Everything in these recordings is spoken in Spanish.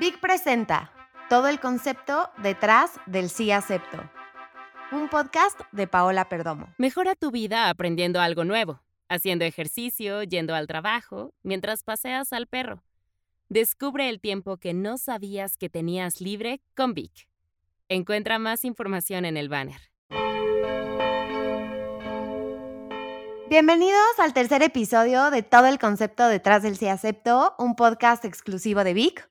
Big presenta todo el concepto detrás del sí acepto. Un podcast de Paola Perdomo. Mejora tu vida aprendiendo algo nuevo, haciendo ejercicio, yendo al trabajo, mientras paseas al perro. Descubre el tiempo que no sabías que tenías libre con Vic. Encuentra más información en el banner. Bienvenidos al tercer episodio de Todo el concepto detrás del sí acepto, un podcast exclusivo de Vic.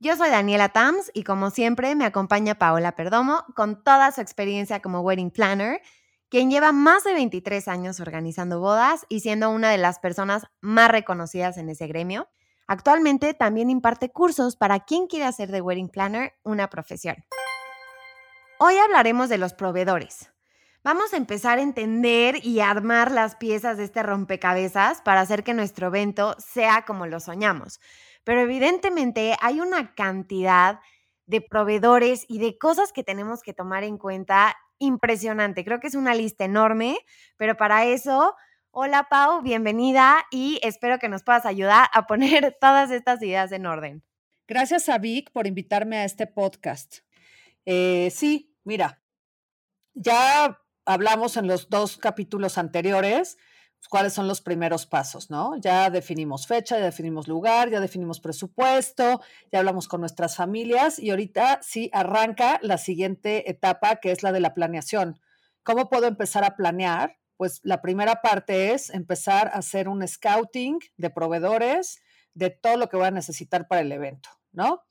Yo soy Daniela Tams y como siempre me acompaña Paola Perdomo con toda su experiencia como wedding planner, quien lleva más de 23 años organizando bodas y siendo una de las personas más reconocidas en ese gremio. Actualmente también imparte cursos para quien quiere hacer de wedding planner una profesión. Hoy hablaremos de los proveedores. Vamos a empezar a entender y armar las piezas de este rompecabezas para hacer que nuestro evento sea como lo soñamos pero evidentemente hay una cantidad de proveedores y de cosas que tenemos que tomar en cuenta impresionante. Creo que es una lista enorme, pero para eso, hola Pau, bienvenida y espero que nos puedas ayudar a poner todas estas ideas en orden. Gracias a Vic por invitarme a este podcast. Eh, sí, mira, ya hablamos en los dos capítulos anteriores cuáles son los primeros pasos, ¿no? Ya definimos fecha, ya definimos lugar, ya definimos presupuesto, ya hablamos con nuestras familias y ahorita sí arranca la siguiente etapa que es la de la planeación. ¿Cómo puedo empezar a planear? Pues la primera parte es empezar a hacer un scouting de proveedores de todo lo que voy a necesitar para el evento, ¿no?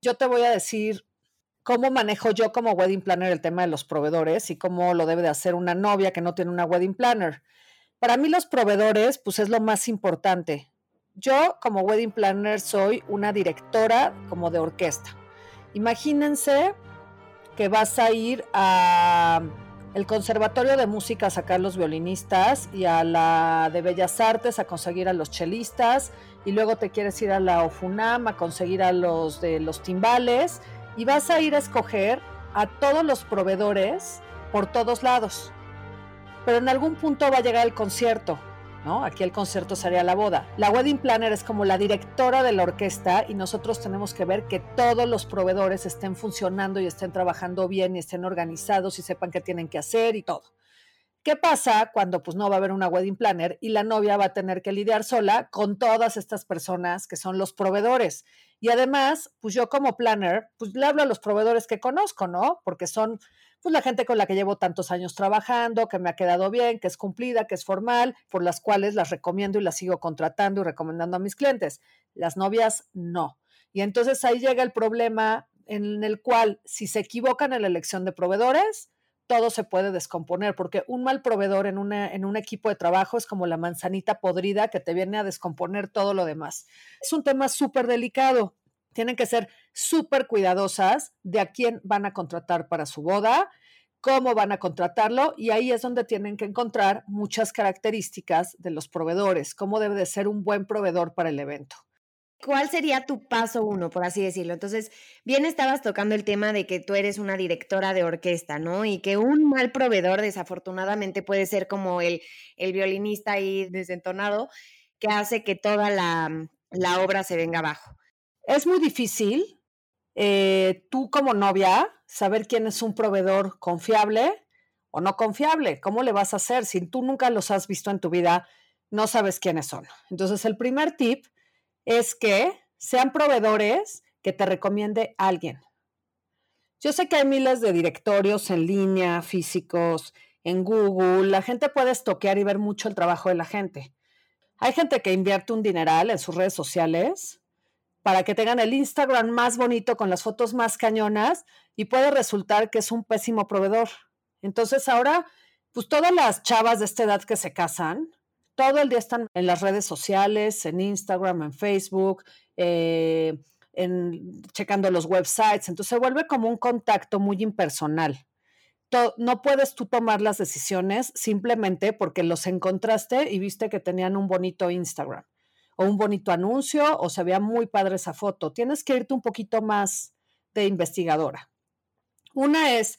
Yo te voy a decir cómo manejo yo como wedding planner el tema de los proveedores y cómo lo debe de hacer una novia que no tiene una wedding planner. Para mí los proveedores, pues es lo más importante. Yo como wedding planner soy una directora como de orquesta. Imagínense que vas a ir a el Conservatorio de Música a sacar los violinistas y a la de Bellas Artes a conseguir a los chelistas y luego te quieres ir a la OFUNAM a conseguir a los de los timbales y vas a ir a escoger a todos los proveedores por todos lados pero en algún punto va a llegar el concierto, ¿no? Aquí el concierto sería la boda. La wedding planner es como la directora de la orquesta y nosotros tenemos que ver que todos los proveedores estén funcionando y estén trabajando bien y estén organizados y sepan qué tienen que hacer y todo. ¿Qué pasa cuando pues no va a haber una wedding planner y la novia va a tener que lidiar sola con todas estas personas que son los proveedores? Y además, pues yo como planner, pues le hablo a los proveedores que conozco, ¿no? Porque son pues la gente con la que llevo tantos años trabajando, que me ha quedado bien, que es cumplida, que es formal, por las cuales las recomiendo y las sigo contratando y recomendando a mis clientes. Las novias no. Y entonces ahí llega el problema en el cual si se equivocan en la elección de proveedores, todo se puede descomponer, porque un mal proveedor en, en un equipo de trabajo es como la manzanita podrida que te viene a descomponer todo lo demás. Es un tema súper delicado tienen que ser súper cuidadosas de a quién van a contratar para su boda, cómo van a contratarlo y ahí es donde tienen que encontrar muchas características de los proveedores, cómo debe de ser un buen proveedor para el evento. ¿Cuál sería tu paso uno, por así decirlo? Entonces, bien estabas tocando el tema de que tú eres una directora de orquesta, ¿no? Y que un mal proveedor desafortunadamente puede ser como el, el violinista ahí desentonado que hace que toda la, la obra se venga abajo. Es muy difícil eh, tú como novia saber quién es un proveedor confiable o no confiable. ¿Cómo le vas a hacer? Si tú nunca los has visto en tu vida, no sabes quiénes son. Entonces, el primer tip es que sean proveedores que te recomiende alguien. Yo sé que hay miles de directorios en línea, físicos, en Google. La gente puede estoquear y ver mucho el trabajo de la gente. Hay gente que invierte un dineral en sus redes sociales para que tengan el Instagram más bonito con las fotos más cañonas y puede resultar que es un pésimo proveedor. Entonces ahora, pues todas las chavas de esta edad que se casan, todo el día están en las redes sociales, en Instagram, en Facebook, eh, en, checando los websites. Entonces se vuelve como un contacto muy impersonal. no puedes tú tomar las decisiones simplemente porque los encontraste y viste que tenían un bonito Instagram o un bonito anuncio o se vea muy padre esa foto. Tienes que irte un poquito más de investigadora. Una es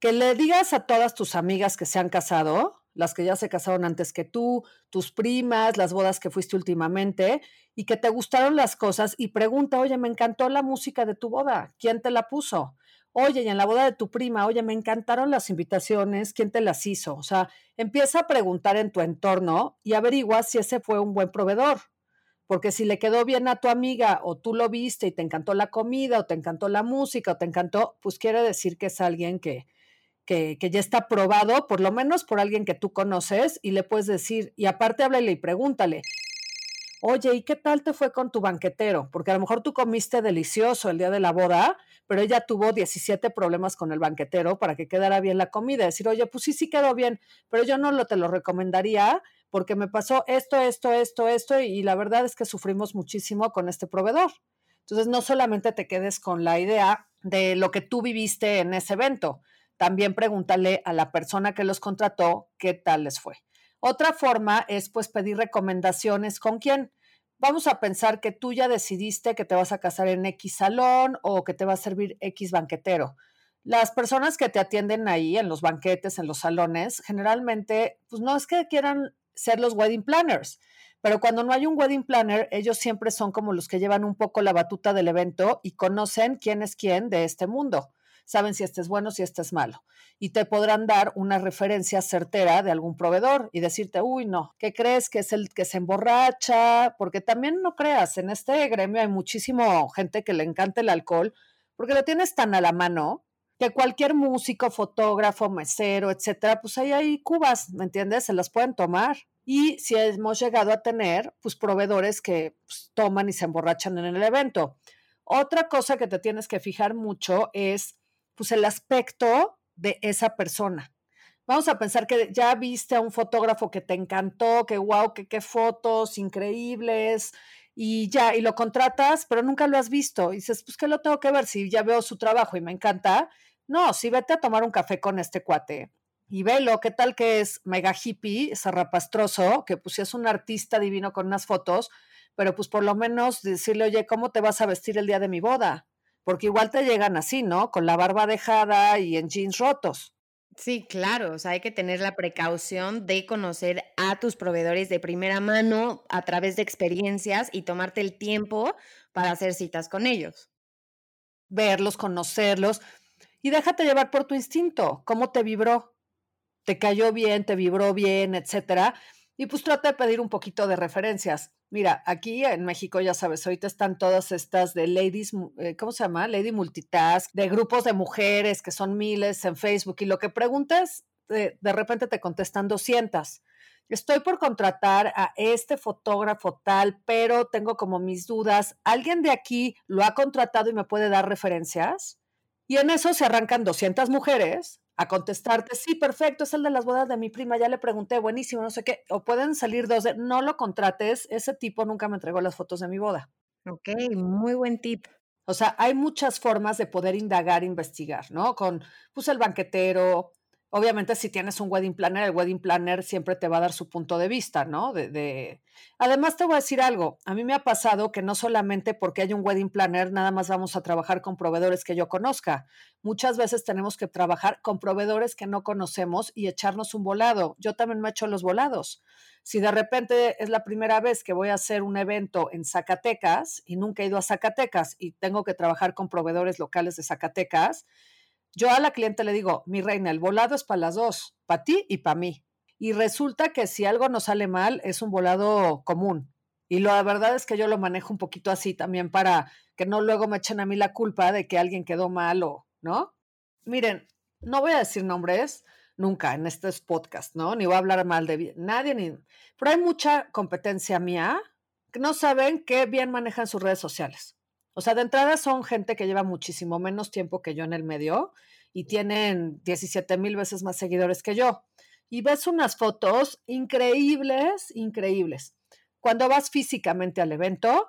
que le digas a todas tus amigas que se han casado las que ya se casaron antes que tú, tus primas, las bodas que fuiste últimamente y que te gustaron las cosas y pregunta, oye, me encantó la música de tu boda, ¿quién te la puso? Oye, y en la boda de tu prima, oye, me encantaron las invitaciones, ¿quién te las hizo? O sea, empieza a preguntar en tu entorno y averigua si ese fue un buen proveedor. Porque si le quedó bien a tu amiga o tú lo viste y te encantó la comida o te encantó la música o te encantó, pues quiere decir que es alguien que, que, ya está probado, por lo menos por alguien que tú conoces, y le puedes decir, y aparte háblale y pregúntale, oye, ¿y qué tal te fue con tu banquetero? Porque a lo mejor tú comiste delicioso el día de la boda, pero ella tuvo 17 problemas con el banquetero para que quedara bien la comida. Decir, oye, pues sí, sí quedó bien, pero yo no lo te lo recomendaría porque me pasó esto, esto, esto, esto, y la verdad es que sufrimos muchísimo con este proveedor. Entonces, no solamente te quedes con la idea de lo que tú viviste en ese evento, también pregúntale a la persona que los contrató qué tal les fue. Otra forma es pues pedir recomendaciones con quién. Vamos a pensar que tú ya decidiste que te vas a casar en X salón o que te va a servir X banquetero. Las personas que te atienden ahí en los banquetes, en los salones, generalmente, pues no es que quieran ser los wedding planners, pero cuando no hay un wedding planner, ellos siempre son como los que llevan un poco la batuta del evento y conocen quién es quién de este mundo saben si este es bueno, si este es malo. Y te podrán dar una referencia certera de algún proveedor y decirte, uy, no, ¿qué crees que es el que se emborracha? Porque también no creas, en este gremio hay muchísimo gente que le encanta el alcohol porque lo tienes tan a la mano que cualquier músico, fotógrafo, mesero, etcétera, pues ahí hay cubas, ¿me entiendes? Se las pueden tomar. Y si hemos llegado a tener, pues proveedores que pues, toman y se emborrachan en el evento. Otra cosa que te tienes que fijar mucho es pues el aspecto de esa persona. Vamos a pensar que ya viste a un fotógrafo que te encantó, que wow, que qué fotos increíbles, y ya, y lo contratas, pero nunca lo has visto. Y dices, pues, ¿qué lo tengo que ver? Si ya veo su trabajo y me encanta. No, si vete a tomar un café con este cuate y velo, qué tal que es mega hippie, zarrapastroso, que pues es un artista divino con unas fotos, pero pues por lo menos decirle, oye, ¿cómo te vas a vestir el día de mi boda? Porque igual te llegan así, ¿no? Con la barba dejada y en jeans rotos. Sí, claro, o sea, hay que tener la precaución de conocer a tus proveedores de primera mano a través de experiencias y tomarte el tiempo para hacer citas con ellos. Verlos, conocerlos y déjate llevar por tu instinto, cómo te vibró, te cayó bien, te vibró bien, etcétera. Y pues trata de pedir un poquito de referencias. Mira, aquí en México, ya sabes, ahorita están todas estas de ladies, eh, ¿cómo se llama? Lady Multitask, de grupos de mujeres que son miles en Facebook y lo que preguntas, de, de repente te contestan 200. Estoy por contratar a este fotógrafo tal, pero tengo como mis dudas. ¿Alguien de aquí lo ha contratado y me puede dar referencias? Y en eso se arrancan 200 mujeres a contestarte, sí, perfecto, es el de las bodas de mi prima, ya le pregunté, buenísimo, no sé qué, o pueden salir dos de, no lo contrates, ese tipo nunca me entregó las fotos de mi boda. Ok, muy buen tip. O sea, hay muchas formas de poder indagar, investigar, ¿no? Con, pues, el banquetero, Obviamente, si tienes un wedding planner, el wedding planner siempre te va a dar su punto de vista, ¿no? De, Además, te voy a decir algo. A mí me ha pasado que no solamente porque hay un wedding planner, nada más vamos a trabajar con proveedores que yo conozca. Muchas veces tenemos que trabajar con proveedores que no conocemos y echarnos un volado. Yo también me echo los volados. Si de repente es la primera vez que voy a hacer un evento en Zacatecas y nunca he ido a Zacatecas y tengo que trabajar con proveedores locales de Zacatecas, yo a la cliente le digo, mi reina, el volado es para las dos, para ti y para mí. Y resulta que si algo no sale mal, es un volado común. Y la verdad es que yo lo manejo un poquito así también para que no luego me echen a mí la culpa de que alguien quedó mal o, ¿no? Miren, no voy a decir nombres nunca en estos podcast, ¿no? Ni voy a hablar mal de nadie, ni... Pero hay mucha competencia mía que no saben qué bien manejan sus redes sociales. O sea, de entrada son gente que lleva muchísimo menos tiempo que yo en el medio y tienen 17 mil veces más seguidores que yo. Y ves unas fotos increíbles, increíbles. Cuando vas físicamente al evento,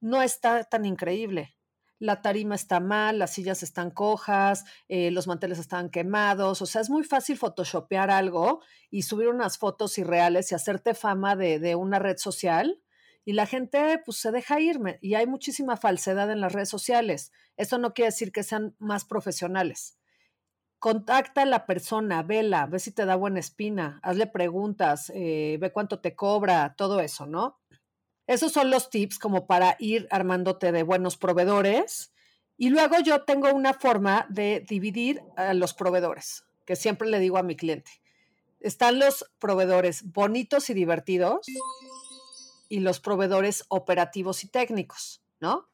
no está tan increíble. La tarima está mal, las sillas están cojas, eh, los manteles están quemados. O sea, es muy fácil photoshopear algo y subir unas fotos irreales y hacerte fama de, de una red social y la gente pues se deja irme y hay muchísima falsedad en las redes sociales. Eso no quiere decir que sean más profesionales. contacta a la persona, vela, ve si te da buena espina, hazle preguntas, eh, ve cuánto te cobra, todo eso, ¿no? Esos son los tips como para ir armándote de buenos proveedores. Y luego yo tengo una forma de dividir a los proveedores, que siempre le digo a mi cliente. Están los proveedores bonitos y divertidos y los proveedores operativos y técnicos, ¿no?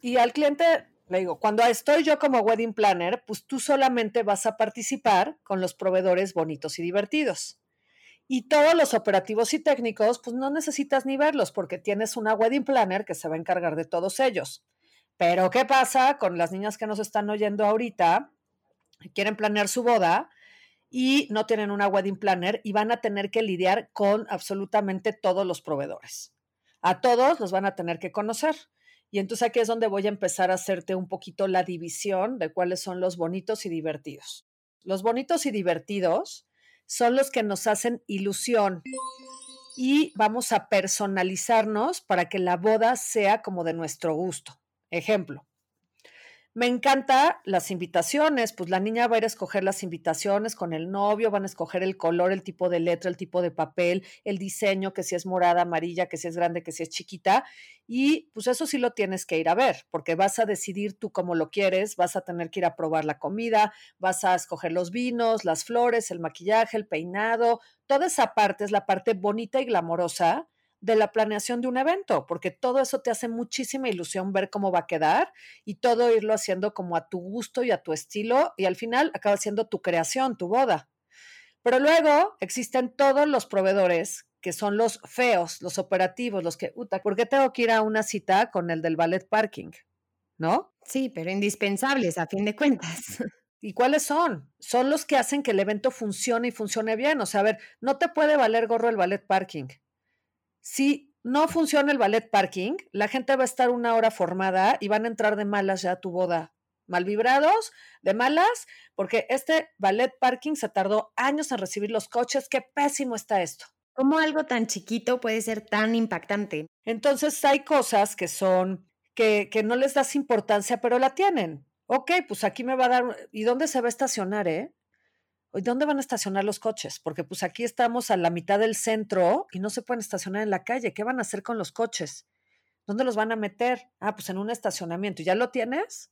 Y al cliente le digo, cuando estoy yo como wedding planner, pues tú solamente vas a participar con los proveedores bonitos y divertidos. Y todos los operativos y técnicos, pues no necesitas ni verlos porque tienes una wedding planner que se va a encargar de todos ellos. Pero ¿qué pasa con las niñas que nos están oyendo ahorita? Quieren planear su boda y no tienen una wedding planner y van a tener que lidiar con absolutamente todos los proveedores. A todos los van a tener que conocer. Y entonces aquí es donde voy a empezar a hacerte un poquito la división de cuáles son los bonitos y divertidos. Los bonitos y divertidos son los que nos hacen ilusión y vamos a personalizarnos para que la boda sea como de nuestro gusto. Ejemplo, me encanta las invitaciones, pues la niña va a ir a escoger las invitaciones con el novio, van a escoger el color, el tipo de letra, el tipo de papel, el diseño, que si es morada, amarilla, que si es grande, que si es chiquita. Y pues eso sí lo tienes que ir a ver, porque vas a decidir tú cómo lo quieres, vas a tener que ir a probar la comida, vas a escoger los vinos, las flores, el maquillaje, el peinado, toda esa parte es la parte bonita y glamorosa de la planeación de un evento, porque todo eso te hace muchísima ilusión ver cómo va a quedar y todo irlo haciendo como a tu gusto y a tu estilo y al final acaba siendo tu creación, tu boda. Pero luego existen todos los proveedores que son los feos, los operativos, los que, puta, ¿por qué tengo que ir a una cita con el del ballet parking? ¿No? Sí, pero indispensables a fin de cuentas. ¿Y cuáles son? Son los que hacen que el evento funcione y funcione bien. O sea, a ver, no te puede valer gorro el ballet parking si no funciona el ballet parking, la gente va a estar una hora formada y van a entrar de malas ya a tu boda. Mal vibrados, de malas, porque este ballet parking se tardó años en recibir los coches. Qué pésimo está esto. ¿Cómo algo tan chiquito puede ser tan impactante? Entonces hay cosas que son, que, que no les das importancia, pero la tienen. Ok, pues aquí me va a dar. ¿Y dónde se va a estacionar, eh? ¿Dónde van a estacionar los coches? Porque pues aquí estamos a la mitad del centro y no se pueden estacionar en la calle. ¿Qué van a hacer con los coches? ¿Dónde los van a meter? Ah, pues en un estacionamiento. ¿Ya lo tienes?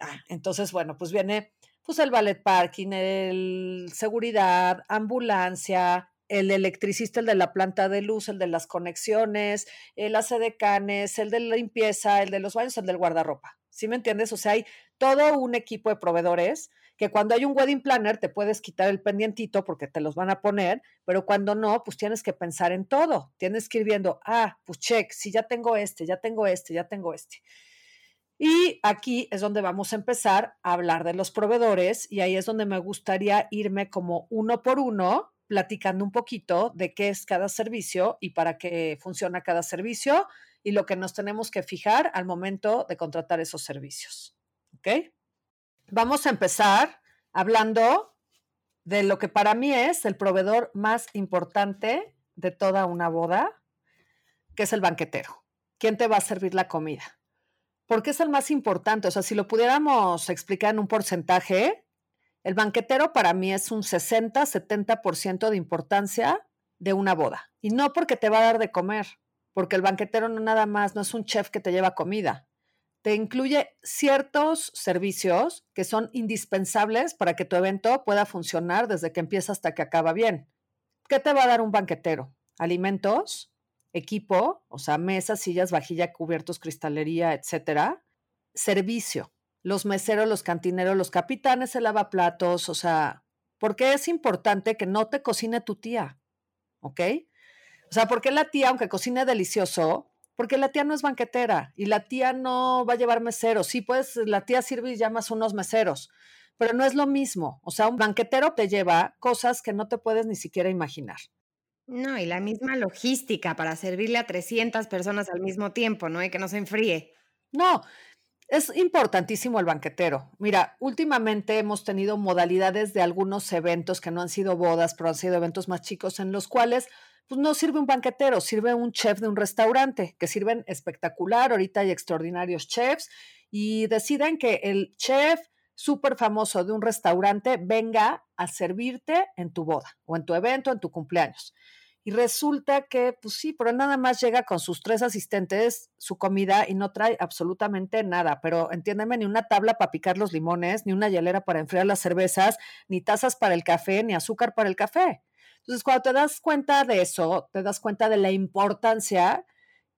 Ah, entonces, bueno, pues viene pues el ballet parking, el seguridad, ambulancia, el electricista, el de la planta de luz, el de las conexiones, el canes, el de la limpieza, el de los baños, el del guardarropa. ¿Sí me entiendes? O sea, hay todo un equipo de proveedores que cuando hay un wedding planner te puedes quitar el pendientito porque te los van a poner, pero cuando no, pues tienes que pensar en todo. Tienes que ir viendo, ah, pues check, si ya tengo este, ya tengo este, ya tengo este. Y aquí es donde vamos a empezar a hablar de los proveedores y ahí es donde me gustaría irme como uno por uno, platicando un poquito de qué es cada servicio y para qué funciona cada servicio y lo que nos tenemos que fijar al momento de contratar esos servicios. ¿Ok? Vamos a empezar hablando de lo que para mí es el proveedor más importante de toda una boda, que es el banquetero. ¿Quién te va a servir la comida? ¿Por qué es el más importante? O sea, si lo pudiéramos explicar en un porcentaje, el banquetero para mí es un 60-70% de importancia de una boda. Y no porque te va a dar de comer, porque el banquetero no nada más, no es un chef que te lleva comida te incluye ciertos servicios que son indispensables para que tu evento pueda funcionar desde que empieza hasta que acaba bien. ¿Qué te va a dar un banquetero? Alimentos, equipo, o sea, mesas, sillas, vajilla, cubiertos, cristalería, etcétera. Servicio, los meseros, los cantineros, los capitanes, el lavaplatos, o sea, porque es importante que no te cocine tu tía, ¿ok? O sea, porque la tía, aunque cocine delicioso, porque la tía no es banquetera y la tía no va a llevar meseros. Sí, pues la tía sirve y llamas unos meseros, pero no es lo mismo. O sea, un banquetero te lleva cosas que no te puedes ni siquiera imaginar. No, y la misma logística para servirle a 300 personas al mismo tiempo, ¿no? Y que no se enfríe. No, es importantísimo el banquetero. Mira, últimamente hemos tenido modalidades de algunos eventos que no han sido bodas, pero han sido eventos más chicos en los cuales pues no sirve un banquetero, sirve un chef de un restaurante, que sirven espectacular. Ahorita hay extraordinarios chefs y deciden que el chef, súper famoso de un restaurante venga a servirte en tu boda o en tu evento, en tu cumpleaños. Y resulta que, pues sí, pero nada más llega con sus tres asistentes su comida y no trae absolutamente nada. Pero entiéndeme, ni una tabla para picar los limones, ni una hielera para enfriar las cervezas, ni tazas para el café, ni azúcar para el café. Entonces, cuando te das cuenta de eso, te das cuenta de la importancia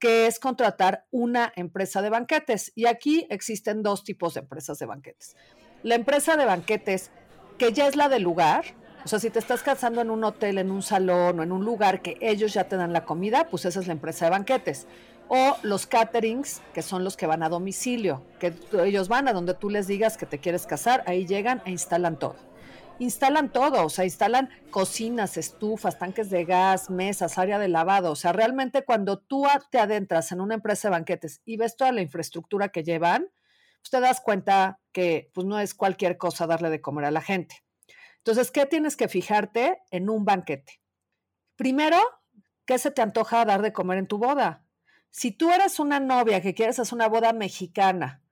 que es contratar una empresa de banquetes. Y aquí existen dos tipos de empresas de banquetes. La empresa de banquetes, que ya es la del lugar, o sea, si te estás casando en un hotel, en un salón o en un lugar que ellos ya te dan la comida, pues esa es la empresa de banquetes. O los caterings, que son los que van a domicilio, que ellos van a donde tú les digas que te quieres casar, ahí llegan e instalan todo. Instalan todo, o sea, instalan cocinas, estufas, tanques de gas, mesas, área de lavado. O sea, realmente cuando tú te adentras en una empresa de banquetes y ves toda la infraestructura que llevan, pues te das cuenta que pues no es cualquier cosa darle de comer a la gente. Entonces, ¿qué tienes que fijarte en un banquete? Primero, ¿qué se te antoja dar de comer en tu boda? Si tú eres una novia que quieres hacer una boda mexicana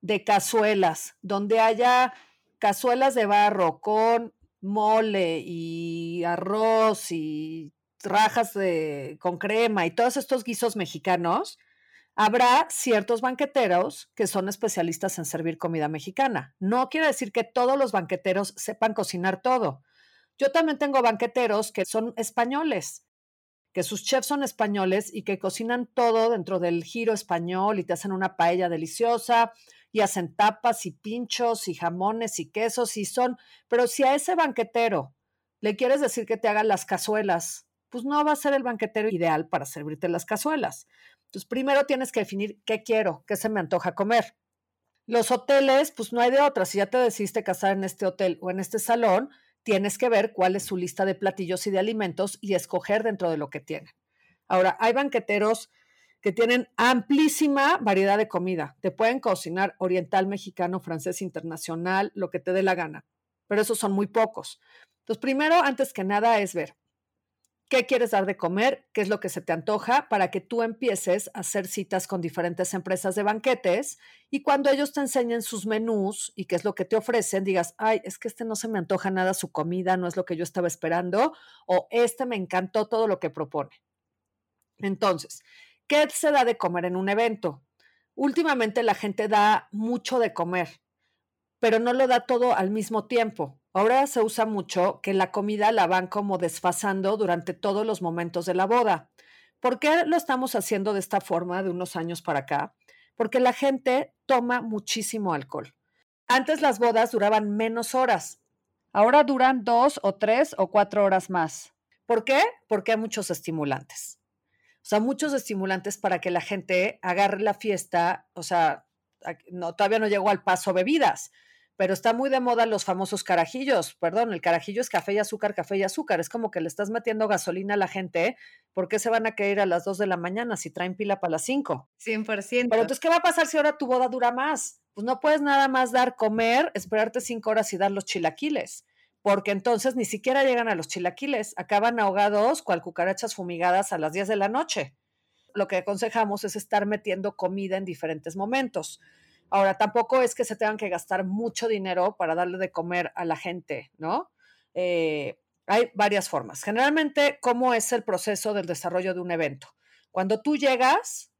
de cazuelas, donde haya cazuelas de barro con mole y arroz y rajas de, con crema y todos estos guisos mexicanos, Habrá ciertos banqueteros que son especialistas en servir comida mexicana. No quiere decir que todos los banqueteros sepan cocinar todo. Yo también tengo banqueteros que son españoles, que sus chefs son españoles y que cocinan todo dentro del giro español y te hacen una paella deliciosa y hacen tapas y pinchos y jamones y quesos y son, pero si a ese banquetero le quieres decir que te haga las cazuelas, pues no va a ser el banquetero ideal para servirte las cazuelas. Entonces, primero tienes que definir qué quiero, qué se me antoja comer. Los hoteles, pues no hay de otra. Si ya te decidiste casar en este hotel o en este salón, tienes que ver cuál es su lista de platillos y de alimentos y escoger dentro de lo que tienen. Ahora, hay banqueteros que tienen amplísima variedad de comida. Te pueden cocinar oriental, mexicano, francés, internacional, lo que te dé la gana, pero esos son muy pocos. Entonces, primero, antes que nada, es ver qué quieres dar de comer, qué es lo que se te antoja, para que tú empieces a hacer citas con diferentes empresas de banquetes y cuando ellos te enseñen sus menús y qué es lo que te ofrecen, digas, ay, es que este no se me antoja nada su comida, no es lo que yo estaba esperando, o este me encantó todo lo que propone. Entonces, ¿qué se da de comer en un evento? Últimamente la gente da mucho de comer, pero no lo da todo al mismo tiempo. Ahora se usa mucho que la comida la van como desfasando durante todos los momentos de la boda. ¿Por qué lo estamos haciendo de esta forma de unos años para acá? Porque la gente toma muchísimo alcohol. Antes las bodas duraban menos horas. Ahora duran dos o tres o cuatro horas más. ¿Por qué? Porque hay muchos estimulantes. O sea, muchos estimulantes para que la gente agarre la fiesta. O sea, no, todavía no llegó al paso bebidas, pero está muy de moda los famosos carajillos. Perdón, el carajillo es café y azúcar, café y azúcar. Es como que le estás metiendo gasolina a la gente. ¿Por qué se van a caer a las 2 de la mañana si traen pila para las 5? 100%. Pero entonces, ¿qué va a pasar si ahora tu boda dura más? Pues no puedes nada más dar comer, esperarte 5 horas y dar los chilaquiles. Porque entonces ni siquiera llegan a los chilaquiles. Acaban ahogados cual cucarachas fumigadas a las 10 de la noche. Lo que aconsejamos es estar metiendo comida en diferentes momentos Ahora, tampoco es que se tengan que gastar mucho dinero para darle de comer a la gente, ¿no? Eh, hay varias formas. Generalmente, ¿cómo es el proceso del desarrollo de un evento? Cuando tú llegas,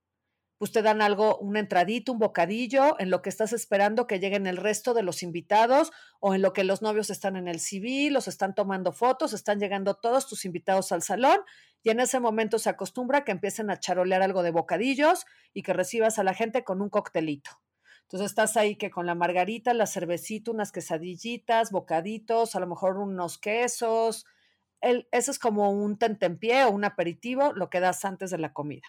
pues te dan algo, un entradito, un bocadillo, en lo que estás esperando que lleguen el resto de los invitados o en lo que los novios están en el civil, los están tomando fotos, están llegando todos tus invitados al salón y en ese momento se acostumbra que empiecen a charolear algo de bocadillos y que recibas a la gente con un coctelito. Entonces estás ahí que con la margarita, la cervecita, unas quesadillitas, bocaditos, a lo mejor unos quesos. El, eso es como un tentempié o un aperitivo, lo que das antes de la comida.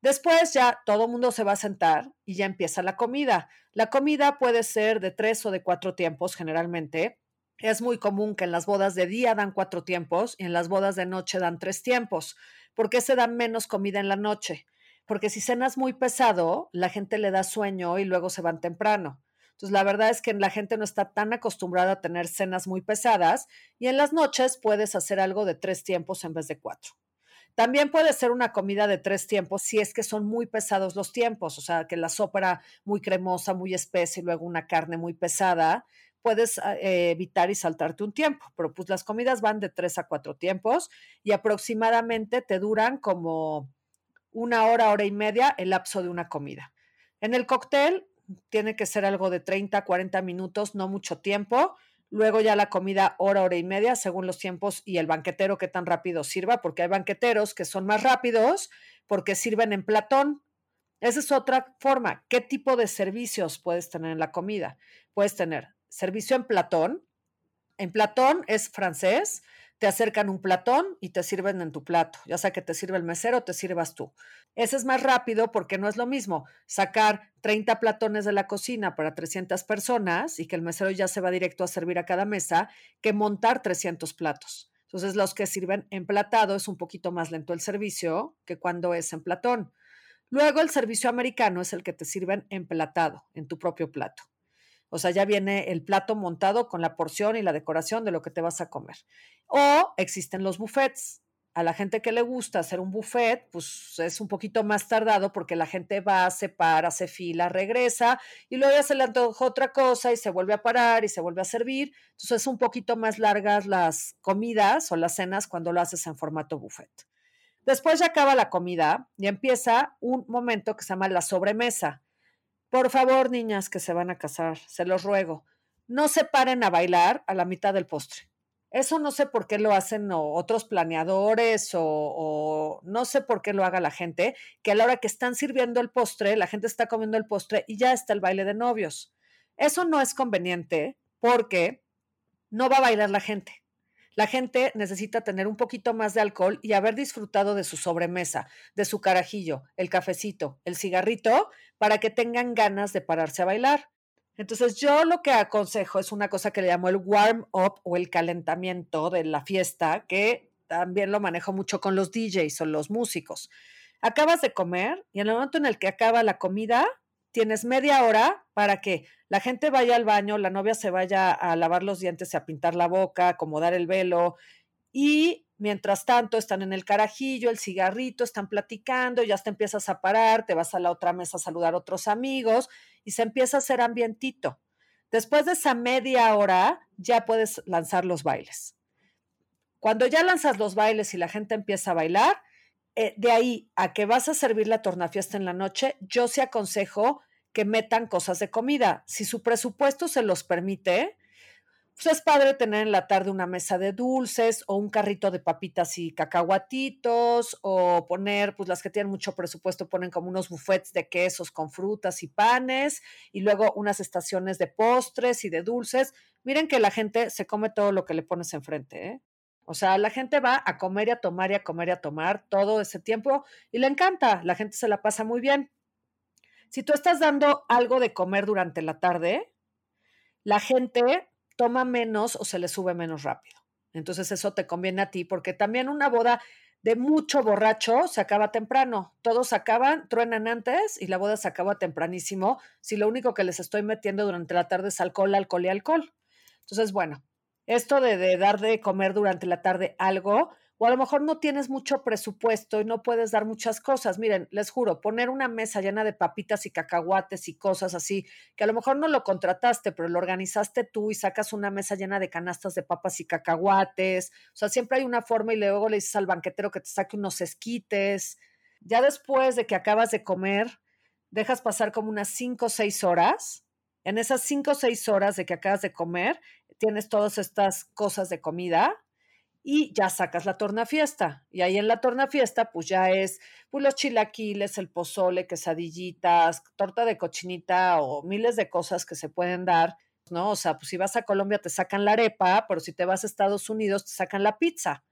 Después ya todo el mundo se va a sentar y ya empieza la comida. La comida puede ser de tres o de cuatro tiempos generalmente. Es muy común que en las bodas de día dan cuatro tiempos y en las bodas de noche dan tres tiempos. ¿Por qué se da menos comida en la noche? Porque si cenas muy pesado, la gente le da sueño y luego se van temprano. Entonces, la verdad es que la gente no está tan acostumbrada a tener cenas muy pesadas y en las noches puedes hacer algo de tres tiempos en vez de cuatro. También puede ser una comida de tres tiempos si es que son muy pesados los tiempos, o sea, que la sopa era muy cremosa, muy espesa y luego una carne muy pesada. puedes ah, eh, evitar y saltarte un tiempo, pero pues las comidas van de tres a cuatro tiempos y aproximadamente te duran como una hora, hora y media el lapso de una comida. En el cóctel tiene que ser algo de 30, 40 minutos, no mucho tiempo. Luego ya la comida hora, hora y media, según los tiempos y el banquetero que tan rápido sirva, porque hay banqueteros que son más rápidos porque sirven en platón. Esa es otra forma. ¿Qué tipo de servicios puedes tener en la comida? Puedes tener servicio en Platón. En Platón es francés, te acercan un platón y te sirven en tu plato, ya sea que te sirve el mesero te sirvas tú. Ese es más rápido porque no es lo mismo sacar 30 platones de la cocina para 300 personas y que el mesero ya se va directo a servir a cada mesa que montar 300 platos. Entonces, los que sirven emplatado es un poquito más lento el servicio que cuando es en platón. Luego, el servicio americano es el que te sirven emplatado en tu propio plato. O sea, ya viene el plato montado con la porción y la decoración de lo que te vas a comer. O existen los buffets. A la gente que le gusta hacer un buffet, pues es un poquito más tardado porque la gente va, se para, se fila, regresa y luego ya se le antoja otra cosa y se vuelve a parar y se vuelve a servir. Entonces es un poquito más largas las comidas o las cenas cuando lo haces en formato buffet. Después ya acaba la comida y empieza un momento que se llama la sobremesa. Por favor, niñas que se van a casar, se los ruego, no se paren a bailar a la mitad del postre. Eso no sé por qué lo hacen otros planeadores o, o, no sé por qué lo haga la gente, que a la hora que están sirviendo el postre, la gente está comiendo el postre y ya está el baile de novios. Eso no es conveniente porque no va a bailar la gente. La gente necesita tener un poquito más de alcohol y haber disfrutado de su sobremesa, de su carajillo, el cafecito, el cigarrito, para que tengan ganas de pararse a bailar. Entonces yo lo que aconsejo es una cosa que le llamo el warm up o el calentamiento de la fiesta, que también lo manejo mucho con los DJs o los músicos. Acabas de comer y en el momento en el que acaba la comida, tienes media hora para que la gente vaya al baño, la novia se vaya a lavar los dientes a pintar la boca, acomodar el velo y mientras tanto están en el carajillo, el cigarrito, están platicando, ya te empiezas a parar, te vas a la otra mesa a saludar a otros amigos y se empieza a hacer ambientito. Después de esa media hora ya puedes lanzar los bailes. Cuando ya lanzas los bailes y la gente empieza a bailar, eh, de ahí a que vas a servir la tornafiesta en la noche, yo sí aconsejo que metan cosas de comida. Si su presupuesto se los permite, pues es padre tener en la tarde una mesa de dulces o un carrito de papitas y cacahuatitos o poner, pues las que tienen mucho presupuesto ponen como unos buffets de quesos con frutas y panes y luego unas estaciones de postres y de dulces. Miren que la gente se come todo lo que le pones enfrente, ¿eh? O sea, la gente va a comer y a tomar y a comer y a tomar todo ese tiempo y le encanta, la gente se la pasa muy bien. Si tú estás dando algo de comer durante la tarde, la gente toma menos o se le sube menos rápido. Entonces eso te conviene a ti porque también una boda de mucho borracho se acaba temprano. Todos acaban, truenan antes y la boda se acaba tempranísimo si lo único que les estoy metiendo durante la tarde es alcohol, alcohol y alcohol. Entonces, bueno, esto de, dar de comer durante la tarde algo, o a lo mejor no tienes mucho presupuesto y no puedes dar muchas cosas. Miren, les juro, poner una mesa llena de papitas y cacahuates y cosas así, que a lo mejor no lo contrataste, pero lo organizaste tú y sacas una mesa llena de canastas de papas y cacahuates. O sea, siempre hay una forma y luego le dices al banquetero que te saque unos esquites. Ya después de que acabas de comer, dejas pasar como unas cinco o seis horas. En esas cinco o seis horas de que acabas de comer, tienes todas estas cosas de comida y ya sacas la torna fiesta. Y ahí en la torna fiesta, pues ya es pues, los chilaquiles, el pozole, quesadillitas, torta de cochinita o miles de cosas que se pueden dar, ¿no? O sea, pues si vas a Colombia te sacan la arepa, pero si te vas a Estados Unidos te sacan la pizza,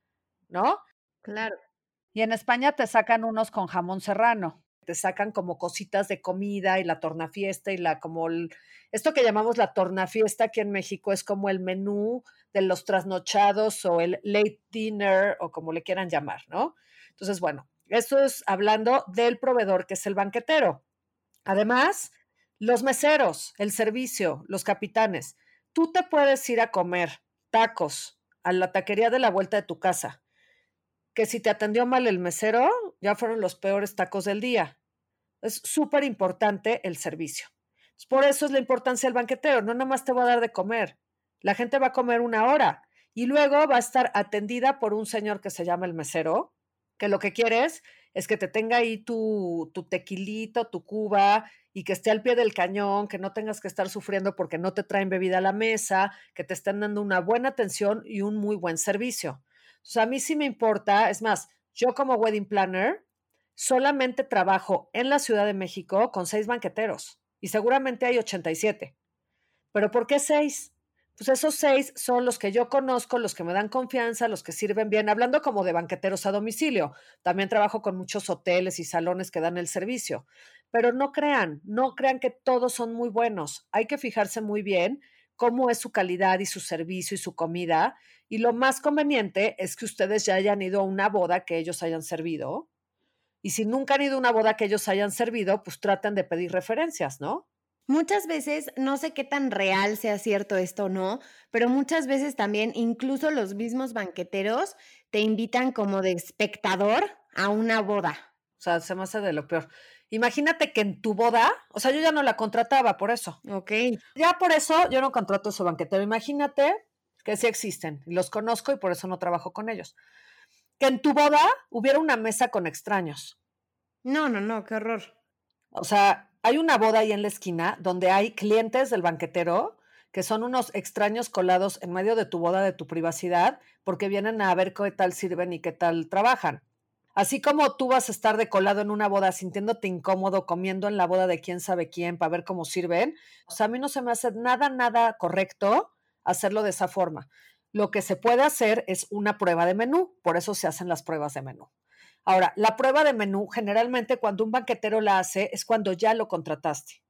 ¿no? Claro. Y en España te sacan unos con jamón serrano te sacan como cositas de comida y la tornafiesta y la como esto que llamamos la tornafiesta aquí en México es como el menú de los trasnochados o el late dinner o como le quieran llamar, ¿no? Entonces, bueno, esto es hablando del proveedor que es el banquetero. Además, los meseros, el servicio, los capitanes. Tú te puedes ir a comer tacos a la taquería de la vuelta de tu casa que si te atendió mal el mesero, ya fueron los peores tacos del día. Es súper importante el servicio. Por eso es la importancia del banquetero. No nada más te va a dar de comer, La gente va a comer una hora y luego va a estar atendida por un señor que se llama el mesero, que lo que quieres es que te tenga ahí tu, tu tequilito, tu cuba y que esté al pie del cañón, que no tengas que estar sufriendo porque no te traen bebida a la mesa, que te estén dando una buena atención y un muy buen servicio. O sea, a mí sí me importa, es más, yo como wedding planner solamente trabajo en la Ciudad de México con seis banqueteros y seguramente hay 87. ¿Pero por qué seis? Pues esos seis son los que yo conozco, los que me dan confianza, los que sirven bien, hablando como de banqueteros a domicilio. También trabajo con muchos hoteles y salones que dan el servicio. Pero no crean, no crean que todos son muy buenos. Hay que fijarse muy bien cómo es su calidad y su servicio y su comida. Y lo más conveniente es que ustedes ya hayan ido a una boda que ellos hayan servido. Y si nunca han ido a una boda que ellos hayan servido, pues traten de pedir referencias, ¿no? Muchas veces, no sé qué tan real sea cierto esto o no, pero muchas veces también incluso los mismos banqueteros te invitan como de espectador a una boda. O sea, se me hace de lo peor. Imagínate que en tu boda, o sea, yo ya no la contrataba por eso. Ok. Ya por eso yo no contrato a su banquetero. Imagínate que sí existen, los conozco y por eso no trabajo con ellos. Que en tu boda hubiera una mesa con extraños. No, no, no, qué horror. O sea, hay una boda ahí en la esquina donde hay clientes del banquetero que son unos extraños colados en medio de tu boda, de tu privacidad, porque vienen a ver qué tal sirven y qué tal trabajan. Así como tú vas a estar de colado en una boda sintiéndote incómodo comiendo en la boda de quién sabe quién para ver cómo sirven, o a mí no se me hace nada, nada correcto hacerlo de esa forma. Lo que se puede hacer es una prueba de menú, por eso se hacen las pruebas de menú. Ahora, la prueba de menú, generalmente cuando un banquetero la hace, es cuando ya lo contrataste.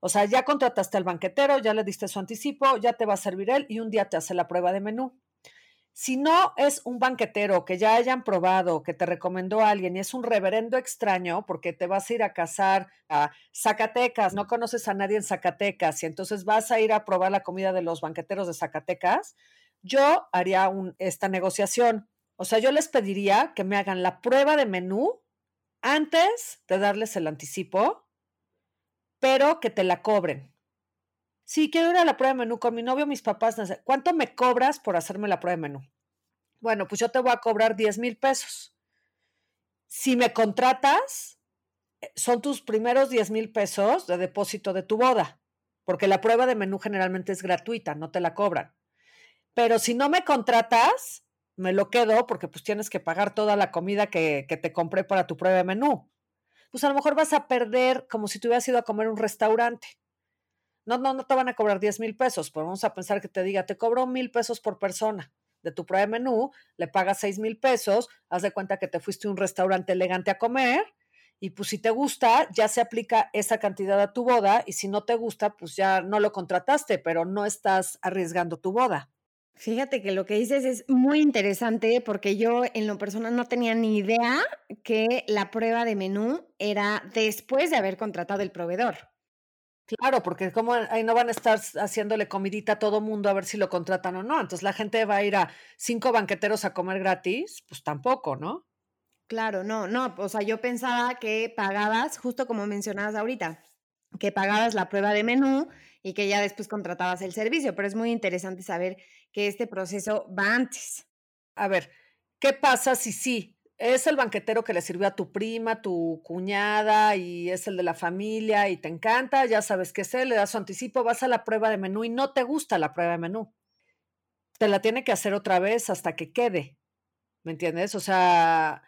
O sea, ya contrataste al banquetero, ya le diste su anticipo, ya te va a servir él y un día te hace la prueba de menú. Si no es un banquetero que ya hayan probado, que te recomendó alguien y es un reverendo extraño porque te vas a ir a casar a Zacatecas, no conoces a nadie en Zacatecas y entonces vas a ir a probar la comida de los banqueteros de Zacatecas, yo haría esta negociación. O sea, yo les pediría que me hagan la prueba de menú antes de darles el anticipo, pero que te la cobren. Si quiero ir a la prueba de menú con mi novio, mis papás, ¿cuánto me cobras por hacerme la prueba de menú? Bueno, pues yo te voy a cobrar 10 mil pesos. Si me contratas, eh, son tus primeros 10 mil pesos de depósito de tu boda, porque la prueba de menú generalmente es gratuita, no te la cobran. Pero si no me contratas, me lo quedo porque pues tienes que pagar toda la comida que, que, te compré para tu prueba de menú. Pues a lo mejor vas a perder como si te hubieras ido a comer un restaurante. No, no, no te van a cobrar 10 mil pesos, pero vamos a pensar que te diga, te cobro mil pesos por persona de tu prueba de menú, le pagas 6 mil pesos, haz de cuenta que te fuiste a un restaurante elegante a comer y pues si te gusta, ya se aplica esa cantidad a tu boda y si no te gusta, pues ya no lo contrataste, pero no estás arriesgando tu boda. Fíjate que lo que dices es muy interesante porque yo en lo personal no tenía ni idea que la prueba de menú era después de haber contratado el proveedor. Claro, porque como ahí no van a estar haciéndole comidita a todo mundo a ver si lo contratan o no. Entonces la gente va a ir a cinco banqueteros a comer gratis, pues tampoco, ¿no? Claro, no, no, o sea, yo pensaba que pagabas, justo como mencionabas ahorita, que pagabas la prueba de menú y que ya después contratabas el servicio, pero es muy interesante saber que este proceso va antes. A ver, ¿qué pasa si sí? Es el banquetero que le sirvió a tu prima, tu cuñada y es el de la familia y te encanta, ya sabes qué es él, le das su anticipo, vas a la prueba de menú y no te gusta la prueba de menú. Te la tiene que hacer otra vez hasta que quede. ¿Me entiendes? O sea,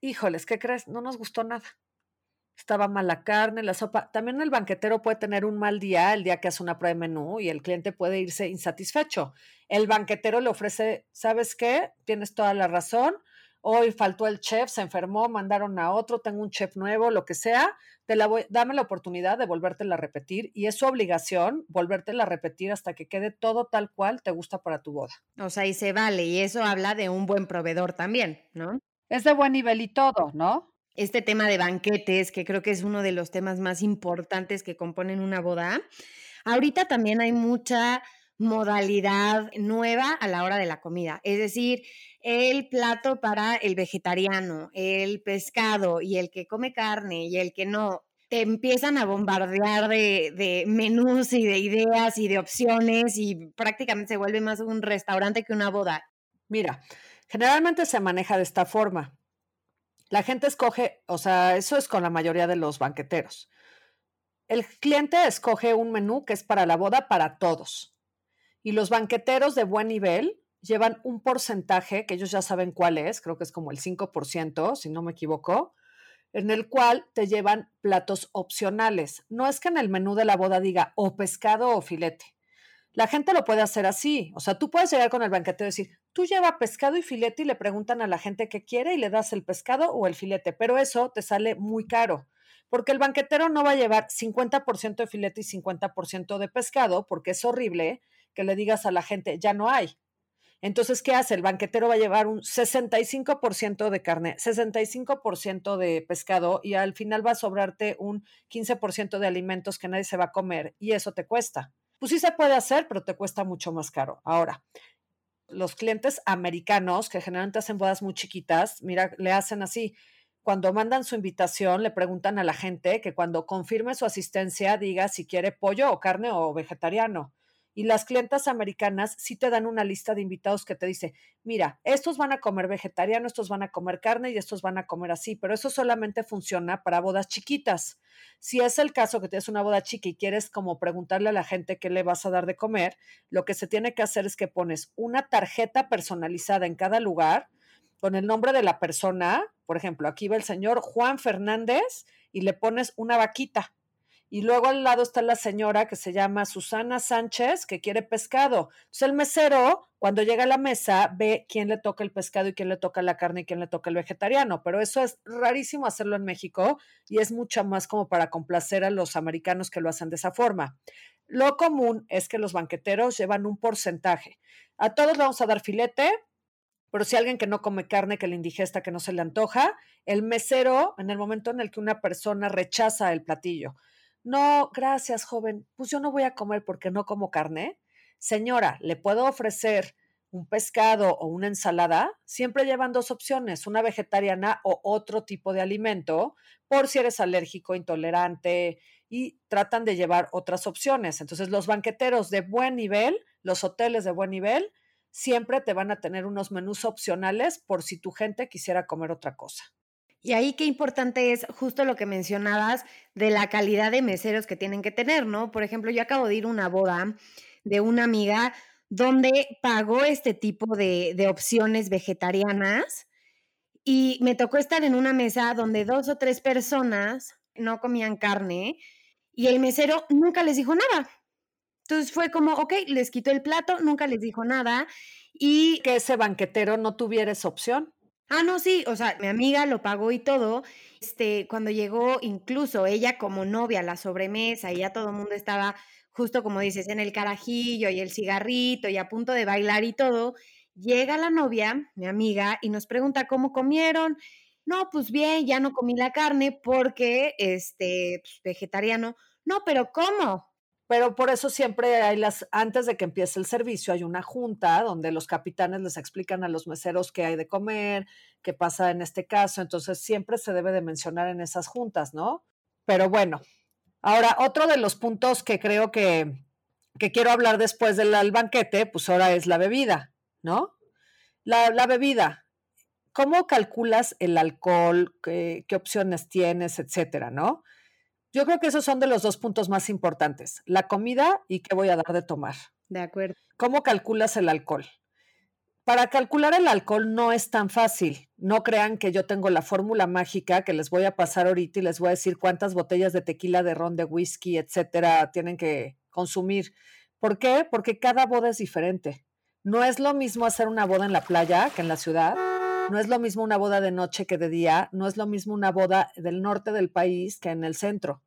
híjoles, ¿qué crees? No nos gustó nada estaba mala carne, la sopa. También el banquetero puede tener un mal día el día que hace una prueba de menú y el cliente puede irse insatisfecho. El banquetero le ofrece, ¿sabes qué? Tienes toda la razón. Hoy faltó el chef, se enfermó, mandaron a otro, tengo un chef nuevo, lo que sea. Te la voy, dame la oportunidad de volvértela a repetir y es su obligación volvértela a repetir hasta que quede todo tal cual te gusta para tu boda. O sea, y se vale y eso habla de un buen proveedor también, ¿no? Es de buen nivel y todo, ¿no? este tema de banquetes, que creo que es uno de los temas más importantes que componen una boda. Ahorita también hay mucha modalidad nueva a la hora de la comida, es decir, el plato para el vegetariano, el pescado y el que come carne y el que no. te empiezan a bombardear de, menús y de ideas y de opciones y prácticamente se vuelve más un restaurante que una boda. Mira, generalmente se maneja de esta forma. La gente escoge, o sea, eso es con la mayoría de los banqueteros. El cliente escoge un menú que es para la boda para todos. Y los banqueteros de buen nivel llevan un porcentaje, que ellos ya saben cuál es, creo que es como el 5%, si no me equivoco, en el cual te llevan platos opcionales. No es que en el menú de la boda diga o pescado o filete. La gente lo puede hacer así. O sea, tú puedes llegar con el banquetero y decir, tú lleva pescado y filete y le preguntan a la gente qué quiere y le das el pescado o el filete, pero eso te sale muy caro, porque el banquetero no va a llevar 50% de filete y 50% de pescado, porque es horrible que le digas a la gente, ya no hay. Entonces, ¿qué hace? El banquetero va a llevar un 65% de carne, 65% de pescado y al final va a sobrarte un 15% de alimentos que nadie se va a comer y eso te cuesta. Pues sí se puede hacer, pero te cuesta mucho más caro. Ahora, los clientes americanos, que generalmente hacen bodas muy chiquitas, mira, le hacen así. Cuando mandan su invitación, le preguntan a la gente que cuando confirme su asistencia diga si quiere pollo o carne o vegetariano y las clientas americanas sí te dan una lista de invitados que te dice, mira, estos van a comer vegetariano, estos van a comer carne y estos van a comer así, pero eso solamente funciona para bodas chiquitas. Si es el caso que tienes una boda chica y quieres como preguntarle a la gente qué le vas a dar de comer, lo que se tiene que hacer es que pones una tarjeta personalizada en cada lugar con el nombre de la persona, por ejemplo, aquí va el señor Juan Fernández y le pones una vaquita y luego al lado está la señora que se llama Susana Sánchez, que quiere pescado. Entonces el mesero, cuando llega a la mesa, ve quién le toca el pescado y quién le toca la carne y quién le toca el vegetariano. Pero eso es rarísimo hacerlo en México y es mucho más como para complacer a los americanos que lo hacen de esa forma. Lo común es que los banqueteros llevan un porcentaje. A todos vamos a dar filete, pero si alguien que no come carne, que le indigesta, que no se le antoja, el mesero, en el momento en el que una persona rechaza el platillo, no, gracias, joven. Pues yo no voy a comer porque no como carne. Señora, ¿le puedo ofrecer un pescado o una ensalada? Siempre llevan dos opciones, una vegetariana o otro tipo de alimento, por si eres alérgico, intolerante, y tratan de llevar otras opciones. Entonces, los banqueteros de buen nivel, los hoteles de buen nivel, siempre te van a tener unos menús opcionales por si tu gente quisiera comer otra cosa. Y ahí qué importante es justo lo que mencionabas de la calidad de meseros que tienen que tener, ¿no? Por ejemplo, yo acabo de ir a una boda de una amiga donde pagó este tipo de, opciones vegetarianas y me tocó estar en una mesa donde dos o tres personas no comían carne y el mesero nunca les dijo nada. Entonces fue como, ok, les quitó el plato, nunca les dijo nada y... Que ese banquetero no tuviera esa opción. Ah, no, sí, o sea, mi amiga lo pagó y todo. Este, cuando llegó incluso ella como novia a la sobremesa y ya todo el mundo estaba justo como dices, en el carajillo y el cigarrito y a punto de bailar y todo, llega la novia, mi amiga, y nos pregunta cómo comieron. No, pues bien, ya no comí la carne porque, este, pues, vegetariano. No, pero ¿cómo? Pero por eso siempre hay las, antes de que empiece el servicio, hay una junta donde los capitanes les explican a los meseros qué hay de comer, qué pasa en este caso, entonces siempre se debe de mencionar en esas juntas, ¿no? Pero bueno, ahora otro de los puntos que creo que, que quiero hablar después del banquete, pues ahora es la bebida, ¿no? La, la bebida, ¿cómo calculas el alcohol? ¿Qué, ¿Qué opciones tienes, etcétera, no? Yo creo que esos son de los dos puntos más importantes, la comida y qué voy a dar de tomar. De acuerdo. ¿Cómo calculas el alcohol? Para calcular el alcohol no es tan fácil. No crean que yo tengo la fórmula mágica que les voy a pasar ahorita y les voy a decir cuántas botellas de tequila, de ron, de whisky, etcétera, tienen que consumir. ¿Por qué? Porque cada boda es diferente. No es lo mismo hacer una boda en la playa que en la ciudad no es lo mismo una boda de noche que de día, no es lo mismo una boda del norte del país que en el centro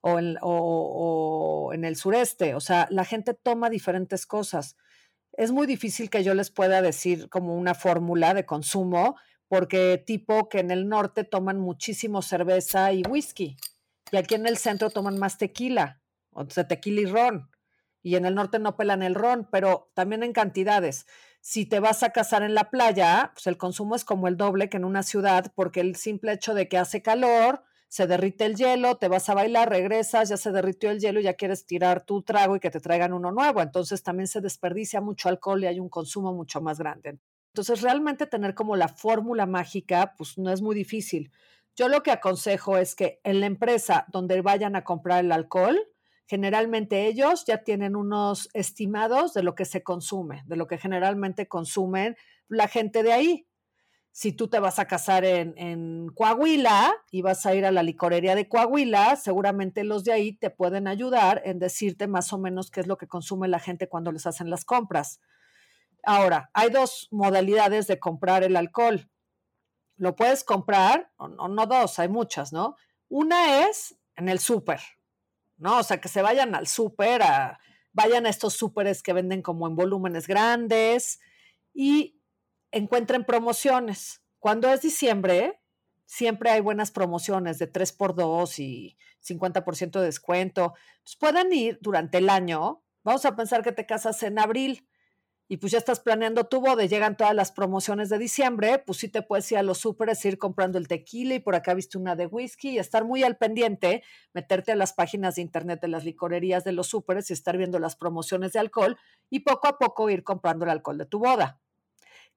o en, el sureste. O sea, la gente toma diferentes cosas. Es muy difícil que yo les pueda decir como una fórmula de consumo, porque tipo que en el norte toman muchísimo cerveza y whisky, y aquí en el centro toman más tequila, o sea, tequila y ron, y en el norte no pelan el ron, pero también en cantidades si te vas a casar en la playa, pues el consumo es como el doble que en una ciudad, porque el simple hecho de que hace calor, se derrite el hielo, te vas a bailar, regresas, ya se derritió el hielo y ya quieres tirar tu trago y que te traigan uno nuevo. Entonces también se desperdicia mucho alcohol y hay un consumo mucho más grande. Entonces realmente tener como la fórmula mágica, pues no es muy difícil. Yo lo que aconsejo es que en la empresa donde vayan a comprar el alcohol, generalmente ellos ya tienen unos estimados de lo que se consume, de lo que generalmente consumen la gente de ahí si tú te vas a casar en, Coahuila y vas a ir a la licorería de Coahuila, seguramente los de ahí te pueden ayudar en decirte más o menos qué es lo que consume la gente cuando les hacen las compras. Ahora, hay dos modalidades de comprar el alcohol. Lo puedes comprar, o no, no dos, hay muchas, ¿no? Una es en el súper, ¿no? O sea, que se vayan al súper, vayan a estos súperes que venden como en volúmenes grandes y encuentren promociones. Cuando es diciembre, siempre hay buenas promociones de 3x2 y 50% de descuento. Pues pueden ir durante el año. Vamos a pensar que te casas en abril y pues ya estás planeando tu boda, llegan todas las promociones de diciembre, pues sí te puedes ir a los súperes, ir comprando el tequila y por acá viste una de whisky y estar muy al pendiente, meterte a las páginas de internet de las licorerías de los súperes y estar viendo las promociones de alcohol y poco a poco ir comprando el alcohol de tu boda.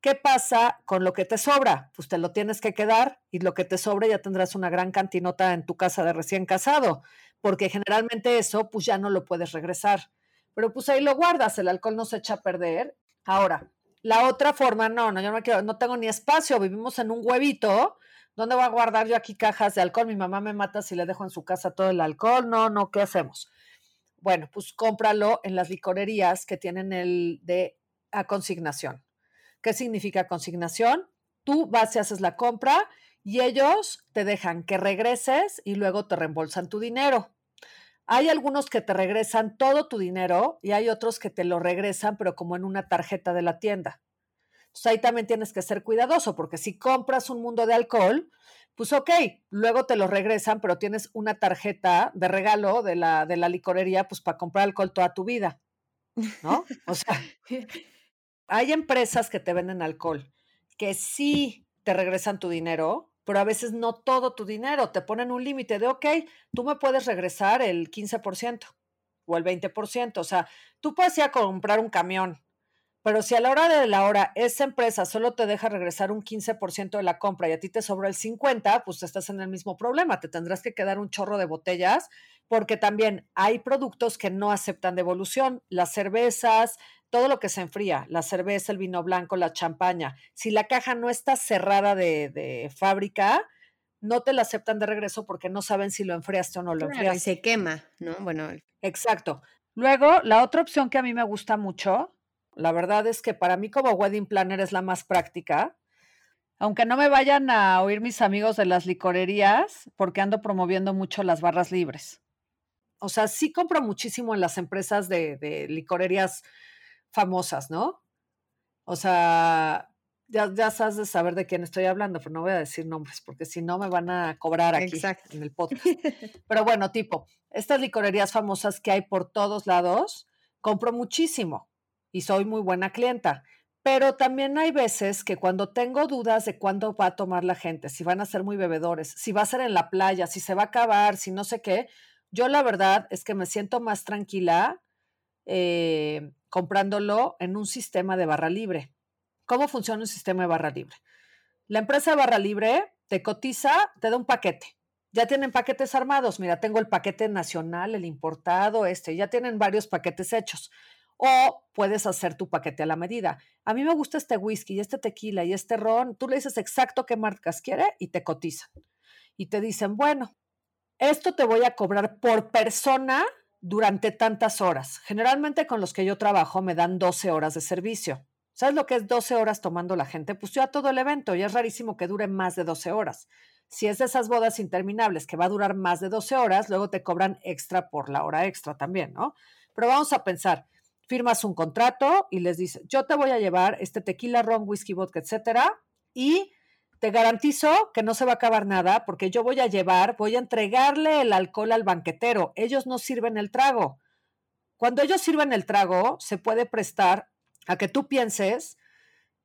¿Qué pasa con lo que te sobra? Pues te lo tienes que quedar y lo que te sobra ya tendrás una gran cantinota en tu casa de recién casado, porque generalmente eso pues ya no lo puedes regresar. Pero pues ahí lo guardas, el alcohol no se echa a perder. Ahora, la otra forma, no, no, yo no quiero, no tengo ni espacio, vivimos en un huevito. ¿Dónde voy a guardar yo aquí cajas de alcohol? Mi mamá me mata si le dejo en su casa todo el alcohol. No, no, ¿qué hacemos? Bueno, pues cómpralo en las licorerías que tienen el de a consignación. ¿Qué significa consignación? Tú vas y haces la compra y ellos te dejan que regreses y luego te reembolsan tu dinero. Hay algunos que te regresan todo tu dinero y hay otros que te lo regresan, pero como en una tarjeta de la tienda. Entonces ahí también tienes que ser cuidadoso, porque si compras un mundo de alcohol, pues ok, luego te lo regresan, pero tienes una tarjeta de regalo de la, de la licorería, pues para comprar alcohol toda tu vida. ¿No? O sea, Hay empresas que te venden alcohol que sí te regresan tu dinero, pero a veces no todo tu dinero. Te ponen un límite de, ok, tú me puedes regresar el 15% o el 20%. O sea, tú puedes ir a comprar un camión, pero si a la hora de la hora esa empresa solo te deja regresar un 15% de la compra y a ti te sobra el 50%, pues estás en el mismo problema. Te tendrás que quedar un chorro de botellas porque también hay productos que no aceptan devolución. Las cervezas, todo lo que se enfría, la cerveza, el vino blanco, la champaña, si la caja no está cerrada de, fábrica, no te la aceptan de regreso porque no saben si lo enfriaste o no lo enfriaste. se quema, ¿no? Bueno. Exacto. Luego, la otra opción que a mí me gusta mucho, la verdad es que para mí como wedding planner es la más práctica, aunque no me vayan a oír mis amigos de las licorerías, porque ando promoviendo mucho las barras libres. O sea, sí compro muchísimo en las empresas de, de licorerías famosas, ¿no? O sea, ya, ya sabes de saber de quién estoy hablando, pero no voy a decir nombres porque si no me van a cobrar aquí en el podcast. Pero bueno, tipo, estas licorerías famosas que hay por todos lados, compro muchísimo y soy muy buena clienta. Pero también hay veces que cuando tengo dudas de cuándo va a tomar la gente, si van a ser muy bebedores, si va a ser en la playa, si se va a acabar, si no sé qué, yo la verdad es que me siento más tranquila eh, comprándolo en un sistema de barra libre. ¿Cómo funciona un sistema de barra libre? La empresa de barra libre te cotiza, te da un paquete. Ya tienen paquetes armados. Mira, tengo el paquete nacional, el importado, este, ya tienen varios paquetes hechos. O puedes hacer tu paquete a la medida. A mí me gusta este whisky y este tequila y este ron. Tú le dices exacto qué marcas quiere y te cotizan. Y te dicen, bueno, esto te voy a cobrar por persona durante tantas horas. Generalmente con los que yo trabajo me dan 12 horas de servicio. ¿Sabes lo que es 12 horas tomando la gente? Pues yo a todo el evento y es rarísimo que dure más de 12 horas. Si es de esas bodas interminables que va a durar más de 12 horas, luego te cobran extra por la hora extra también, ¿no? Pero vamos a pensar, firmas un contrato y les dices, yo te voy a llevar este tequila, ron, whisky, vodka, etcétera, y te garantizo que no se va a acabar nada porque yo voy a llevar, voy a entregarle el alcohol al banquetero. Ellos no sirven el trago. Cuando ellos sirven el trago, se puede prestar a que tú pienses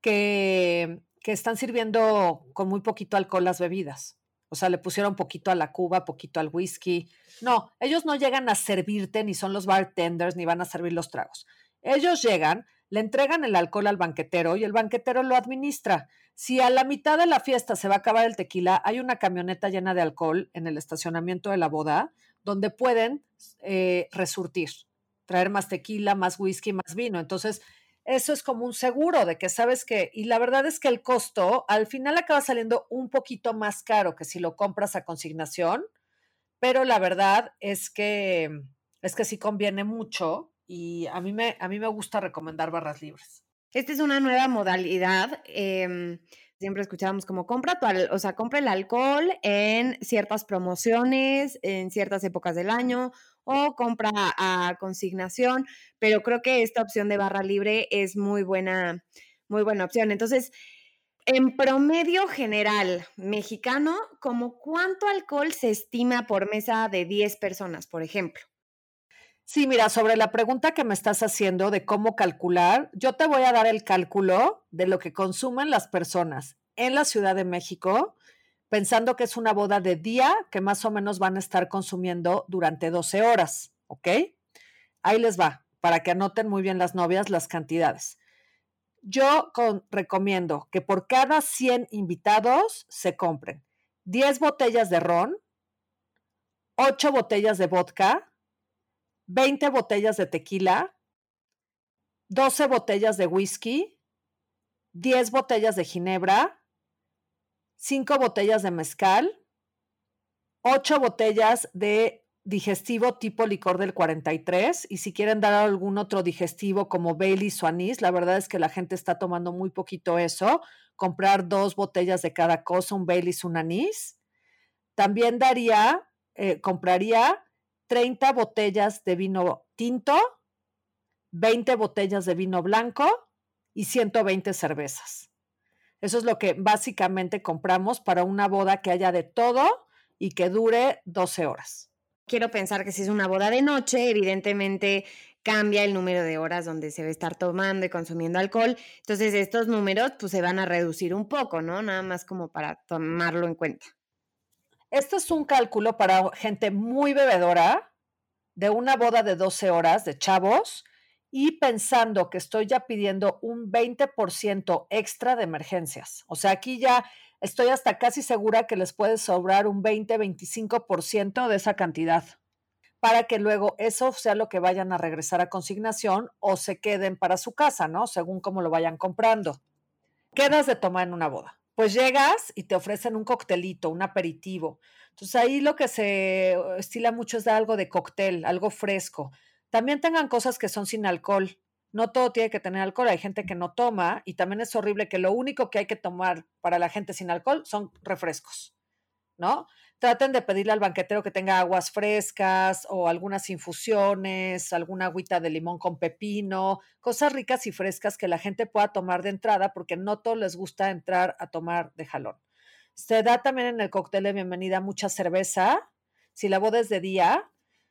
que, que están sirviendo con muy poquito alcohol las bebidas. O sea, le pusieron poquito a la cuba, poquito al whisky. No, ellos no llegan a servirte, ni son los bartenders, ni van a servir los tragos. Ellos llegan, le entregan el alcohol al banquetero y el banquetero lo administra. Si a la mitad de la fiesta se va a acabar el tequila, hay una camioneta llena de alcohol en el estacionamiento de la boda donde pueden eh, resurtir, traer más tequila, más whisky, más vino. Entonces, eso es como un seguro de que sabes que, y la verdad es que el costo al final acaba saliendo un poquito más caro que si lo compras a consignación, pero la verdad es que es que sí conviene mucho y a mí me, a mí me gusta recomendar barras libres. Esta es una nueva modalidad. Em, siempre escuchábamos como compra tu, o sea, compra el alcohol en ciertas promociones, en ciertas épocas del año o compra a consignación, pero creo que esta opción de barra libre es muy buena, muy buena opción. Entonces, en promedio general mexicano, ¿como cuánto alcohol se estima por mesa de 10 personas, por ejemplo? Sí, mira, sobre la pregunta que me estás haciendo de cómo calcular, yo te voy a dar el cálculo de lo que consumen las personas en la Ciudad de México, pensando que es una boda de día que más o menos van a estar consumiendo durante 12 horas, ¿ok? Ahí les va, para que anoten muy bien las novias las cantidades. Yo recomiendo que por cada 100 invitados se compren 10 botellas de ron, 8 botellas de vodka, 20 botellas de tequila, 12 botellas de whisky, 10 botellas de ginebra, 5 botellas de mezcal, 8 botellas de digestivo tipo licor del 43 y si quieren dar algún otro digestivo como Bailey o anís, la verdad es que la gente está tomando muy poquito eso, comprar dos botellas de cada cosa, un Bailey un anís. También daría, eh, compraría 30 botellas de vino tinto, 20 botellas de vino blanco y 120 cervezas. Eso es lo que básicamente compramos para una boda que haya de todo y que dure 12 horas. Quiero pensar que si es una boda de noche, evidentemente cambia el número de horas donde se va a estar tomando y consumiendo alcohol. Entonces estos números pues se van a reducir un poco, ¿no? Nada más como para tomarlo en cuenta. Esto es un cálculo para gente muy bebedora de una boda de 12 horas de chavos y pensando que estoy ya pidiendo un 20% extra de emergencias. O sea, aquí ya estoy hasta casi segura que les puede sobrar un 20-25% de esa cantidad para que luego eso sea lo que vayan a regresar a consignación o se queden para su casa, ¿no? Según cómo lo vayan comprando. Quedas de tomar en una boda pues llegas y te ofrecen un coctelito, un aperitivo. Entonces ahí lo que se estila mucho es dar algo de cóctel, algo fresco. También tengan cosas que son sin alcohol. No todo tiene que tener alcohol, hay gente que no toma y también es horrible que lo único que hay que tomar para la gente sin alcohol son refrescos, ¿no? traten de pedirle al banquetero que tenga aguas frescas o algunas infusiones, alguna agüita de limón con pepino, cosas ricas y frescas que la gente pueda tomar de entrada porque no todos les gusta entrar a tomar de jalón. Se da también en el cóctel de bienvenida mucha cerveza. Si la boda es de día,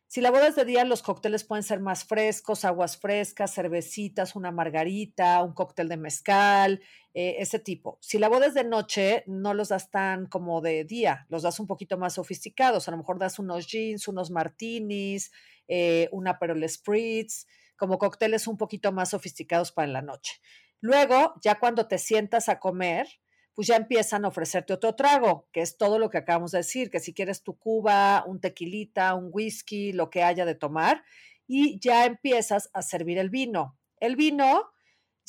si la boda es de día, los cócteles pueden ser más frescos, aguas frescas, cervecitas, una margarita, un cóctel de mezcal, eh, ese tipo. Si la boda es de noche, no los das tan como de día, los das un poquito más sofisticados. A lo mejor das unos jeans, unos martinis, eh, una perol spritz, como cócteles un poquito más sofisticados para la noche. Luego, ya cuando te sientas a comer, pues ya empiezan a ofrecerte otro trago, que es todo lo que acabamos de decir, que si quieres tu cuba, un tequilita, un whisky, lo que haya de tomar, y ya empiezas a servir el vino. El vino,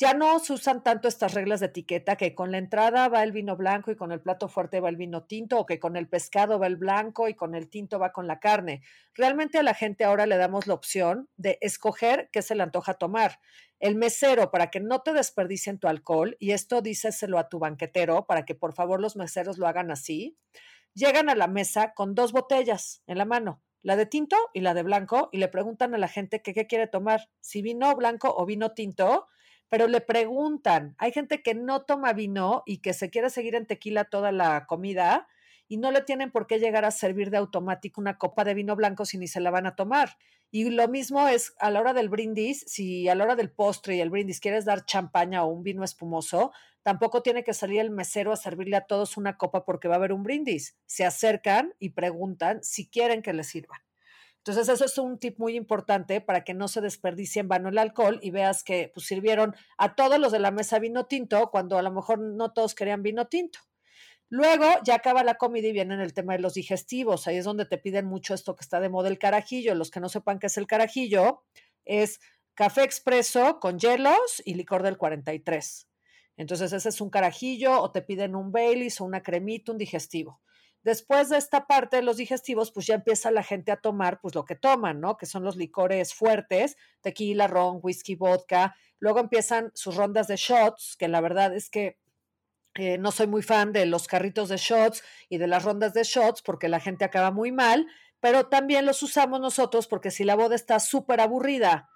ya no se usan tanto estas reglas de etiqueta que con la entrada va el vino blanco y con el plato fuerte va el vino tinto o que con el pescado va el blanco y con el tinto va con la carne. Realmente a la gente ahora le damos la opción de escoger qué se le antoja tomar. El mesero, para que no te desperdicien tu alcohol, y esto díceselo a tu banquetero para que por favor los meseros lo hagan así, llegan a la mesa con dos botellas en la mano, la de tinto y la de blanco, y le preguntan a la gente qué quiere tomar, si vino blanco o vino tinto, pero le preguntan, hay gente que no toma vino y que se quiere seguir en tequila toda la comida, y no le tienen por qué llegar a servir de automático una copa de vino blanco si ni se la van a tomar. Y lo mismo es a la hora del brindis, si a la hora del postre y el brindis quieres dar champaña o un vino espumoso, tampoco tiene que salir el mesero a servirle a todos una copa porque va a haber un brindis. Se acercan y preguntan si quieren que les sirvan. Entonces, eso es un tip muy importante para que no se desperdicie en vano el alcohol y veas que pues, sirvieron a todos los de la mesa vino tinto cuando a lo mejor no todos querían vino tinto. Luego ya acaba la comida y viene el tema de los digestivos. Ahí es donde te piden mucho esto que está de moda el carajillo. Los que no sepan qué es el carajillo, es café expreso con hielos y licor del 43. Entonces ese es un carajillo o te piden un Baileys o una cremita, un digestivo. Después de esta parte de los digestivos, pues ya empieza la gente a tomar pues lo que toman, ¿no? Que son los licores fuertes, tequila, ron, whisky, vodka. Luego empiezan sus rondas de shots, que la verdad es que eh, no soy muy fan de los carritos de shots y de las rondas de shots porque la gente acaba muy mal, pero también los usamos nosotros porque si la boda está súper aburrida,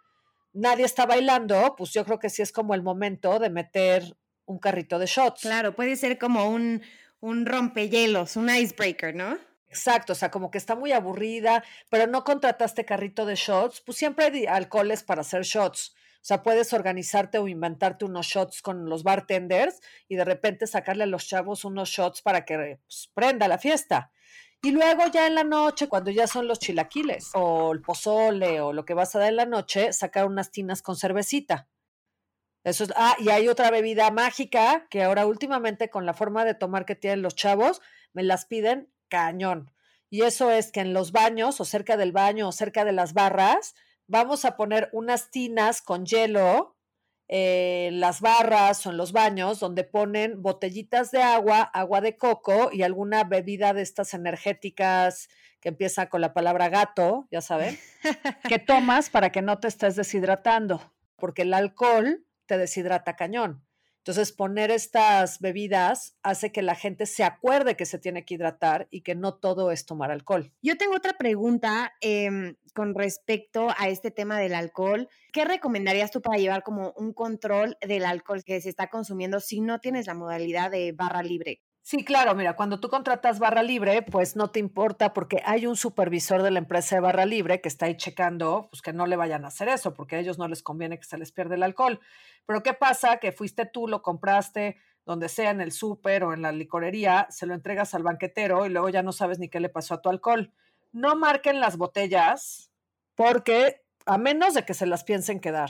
nadie está bailando, pues yo creo que sí es como el momento de meter un carrito de shots. Claro, puede ser como un, un rompehielos, un icebreaker, ¿no? Exacto, o sea, como que está muy aburrida, pero no contrataste carrito de shots, pues siempre hay alcoholes para hacer shots. O sea, puedes organizarte o inventarte unos shots con los bartenders y de repente sacarle a los chavos unos shots para que pues, prenda la fiesta. Y luego ya en la noche, cuando ya son los chilaquiles o el pozole o lo que vas a dar en la noche, sacar unas tinas con cervecita. Eso es, ah, y hay otra bebida mágica que ahora últimamente con la forma de tomar que tienen los chavos, me las piden cañón. Y eso es que en los baños o cerca del baño o cerca de las barras, vamos a poner unas tinas con hielo en eh, las barras o en los baños donde ponen botellitas de agua, agua de coco y alguna bebida de estas energéticas que empieza con la palabra gato, ya saben, que tomas para que no te estés deshidratando, porque el alcohol te deshidrata cañón. Entonces, poner estas bebidas hace que la gente se acuerde que se tiene que hidratar y que no todo es tomar alcohol. Yo tengo otra pregunta em, con respecto a este tema del alcohol. ¿Qué recomendarías tú para llevar como un control del alcohol que se está consumiendo si no tienes la modalidad de barra libre? Sí, claro, mira, cuando tú contratas barra libre, pues no te importa porque hay un supervisor de la empresa de barra libre que está ahí checando, pues que no le vayan a hacer eso, porque a ellos no les conviene que se les pierda el alcohol. Pero ¿qué pasa? Que fuiste tú, lo compraste donde sea, en el súper o en la licorería, se lo entregas al banquetero y luego ya no sabes ni qué le pasó a tu alcohol. No marquen las botellas porque, a menos de que se las piensen quedar.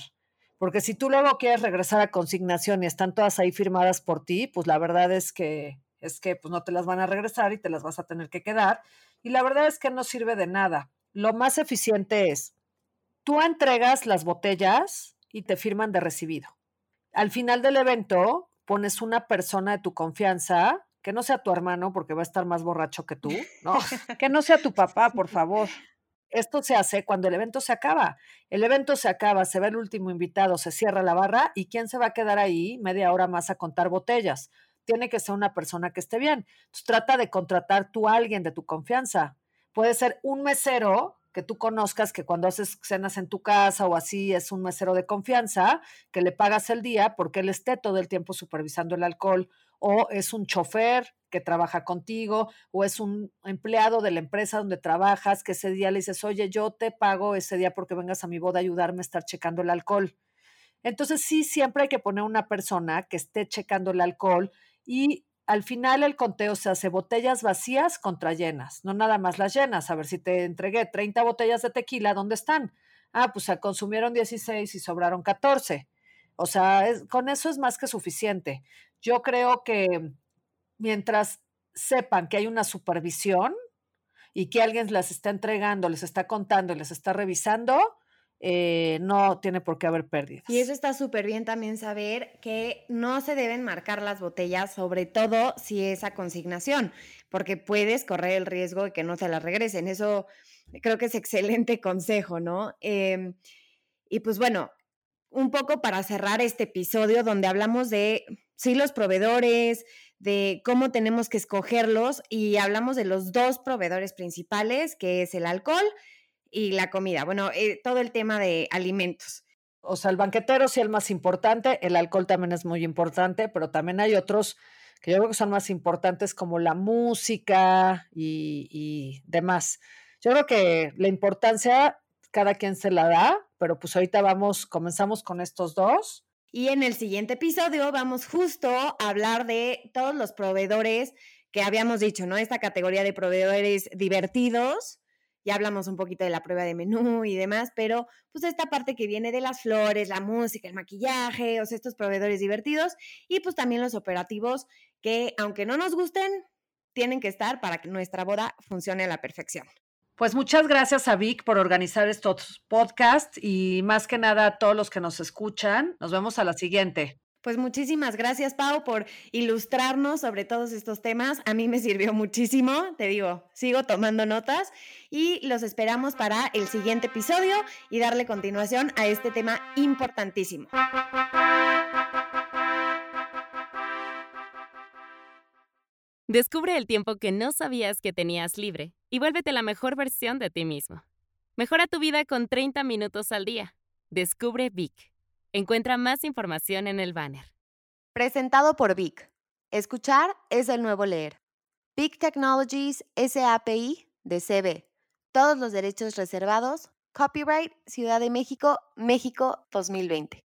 Porque si tú luego quieres regresar a consignación y están todas ahí firmadas por ti, pues la verdad es que es que pues no te las van a regresar y te las vas a tener que quedar. Y la verdad es que no sirve de nada. Lo más eficiente es, tú entregas las botellas y te firman de recibido. Al final del evento, pones una persona de tu confianza, que no sea tu hermano porque va a estar más borracho que tú, no, que no sea tu papá, por favor. Esto se hace cuando el evento se acaba. El evento se acaba, se ve el último invitado, se cierra la barra y ¿quién se va a quedar ahí media hora más a contar botellas? Tiene que ser una persona que esté bien. Trata de contratar tú a alguien de tu confianza. Puede ser un mesero que tú conozcas, que cuando haces cenas en tu casa o así es un mesero de confianza, que le pagas el día porque él esté todo el tiempo supervisando el alcohol, o es un chofer que trabaja contigo, o es un empleado de la empresa donde trabajas, que ese día le dices, oye, yo te pago ese día porque vengas a mi boda a ayudarme a estar checando el alcohol. Entonces sí, siempre hay que poner una persona que esté checando el alcohol y al final el conteo se hace botellas vacías contra llenas, no nada más las llenas. A ver si te entregué 30 botellas de tequila, ¿dónde están? Ah, pues se consumieron 16 y sobraron 14. O sea, con eso es más que suficiente. Yo creo que mientras sepan que hay una supervisión y que alguien les está entregando, les está contando y les está revisando, eh, no tiene por qué haber pérdidas. Y eso está súper bien también saber que no se deben marcar las botellas, sobre todo si es a consignación, porque puedes correr el riesgo de que no te las regresen. Eso creo que es excelente consejo, ¿no? Em, y pues bueno, un poco para cerrar este episodio donde hablamos de, sí, los proveedores, de cómo tenemos que escogerlos y hablamos de los dos proveedores principales, que es el alcohol y la comida. Bueno, eh, todo el tema de alimentos. O sea, el banquetero sí es el más importante, el alcohol también es muy importante, pero también hay otros que yo creo que son más importantes como la música y, y demás. Yo creo que la importancia cada quien se la da, pero pues ahorita vamos, comenzamos con estos dos Y en el siguiente episodio vamos justo a hablar de todos los proveedores que habíamos dicho, ¿no? Esta categoría de proveedores divertidos. Ya hablamos un poquito de la prueba de menú y demás, pero pues esta parte que viene de las flores, la música, el maquillaje, o sea, estos proveedores divertidos y pues también los operativos que aunque no nos gusten, tienen que estar para que nuestra boda funcione a la perfección. Pues muchas gracias a Vic por organizar estos podcasts y más que nada a todos los que nos escuchan. Nos vemos a la siguiente. Pues muchísimas gracias, Pau, por ilustrarnos sobre todos estos temas. A mí me sirvió muchísimo, te digo, sigo tomando notas y los esperamos para el siguiente episodio y darle continuación a este tema importantísimo. Descubre el tiempo que no sabías que tenías libre y vuélvete la mejor versión de ti mismo. Mejora tu vida con 30 minutos al día. Descubre Vic. Encuentra más información en el banner. Presentado por Vic. Escuchar es el nuevo leer. Vic Technologies SAPI de CB. Todos los derechos reservados. Copyright Ciudad de México, México 2020.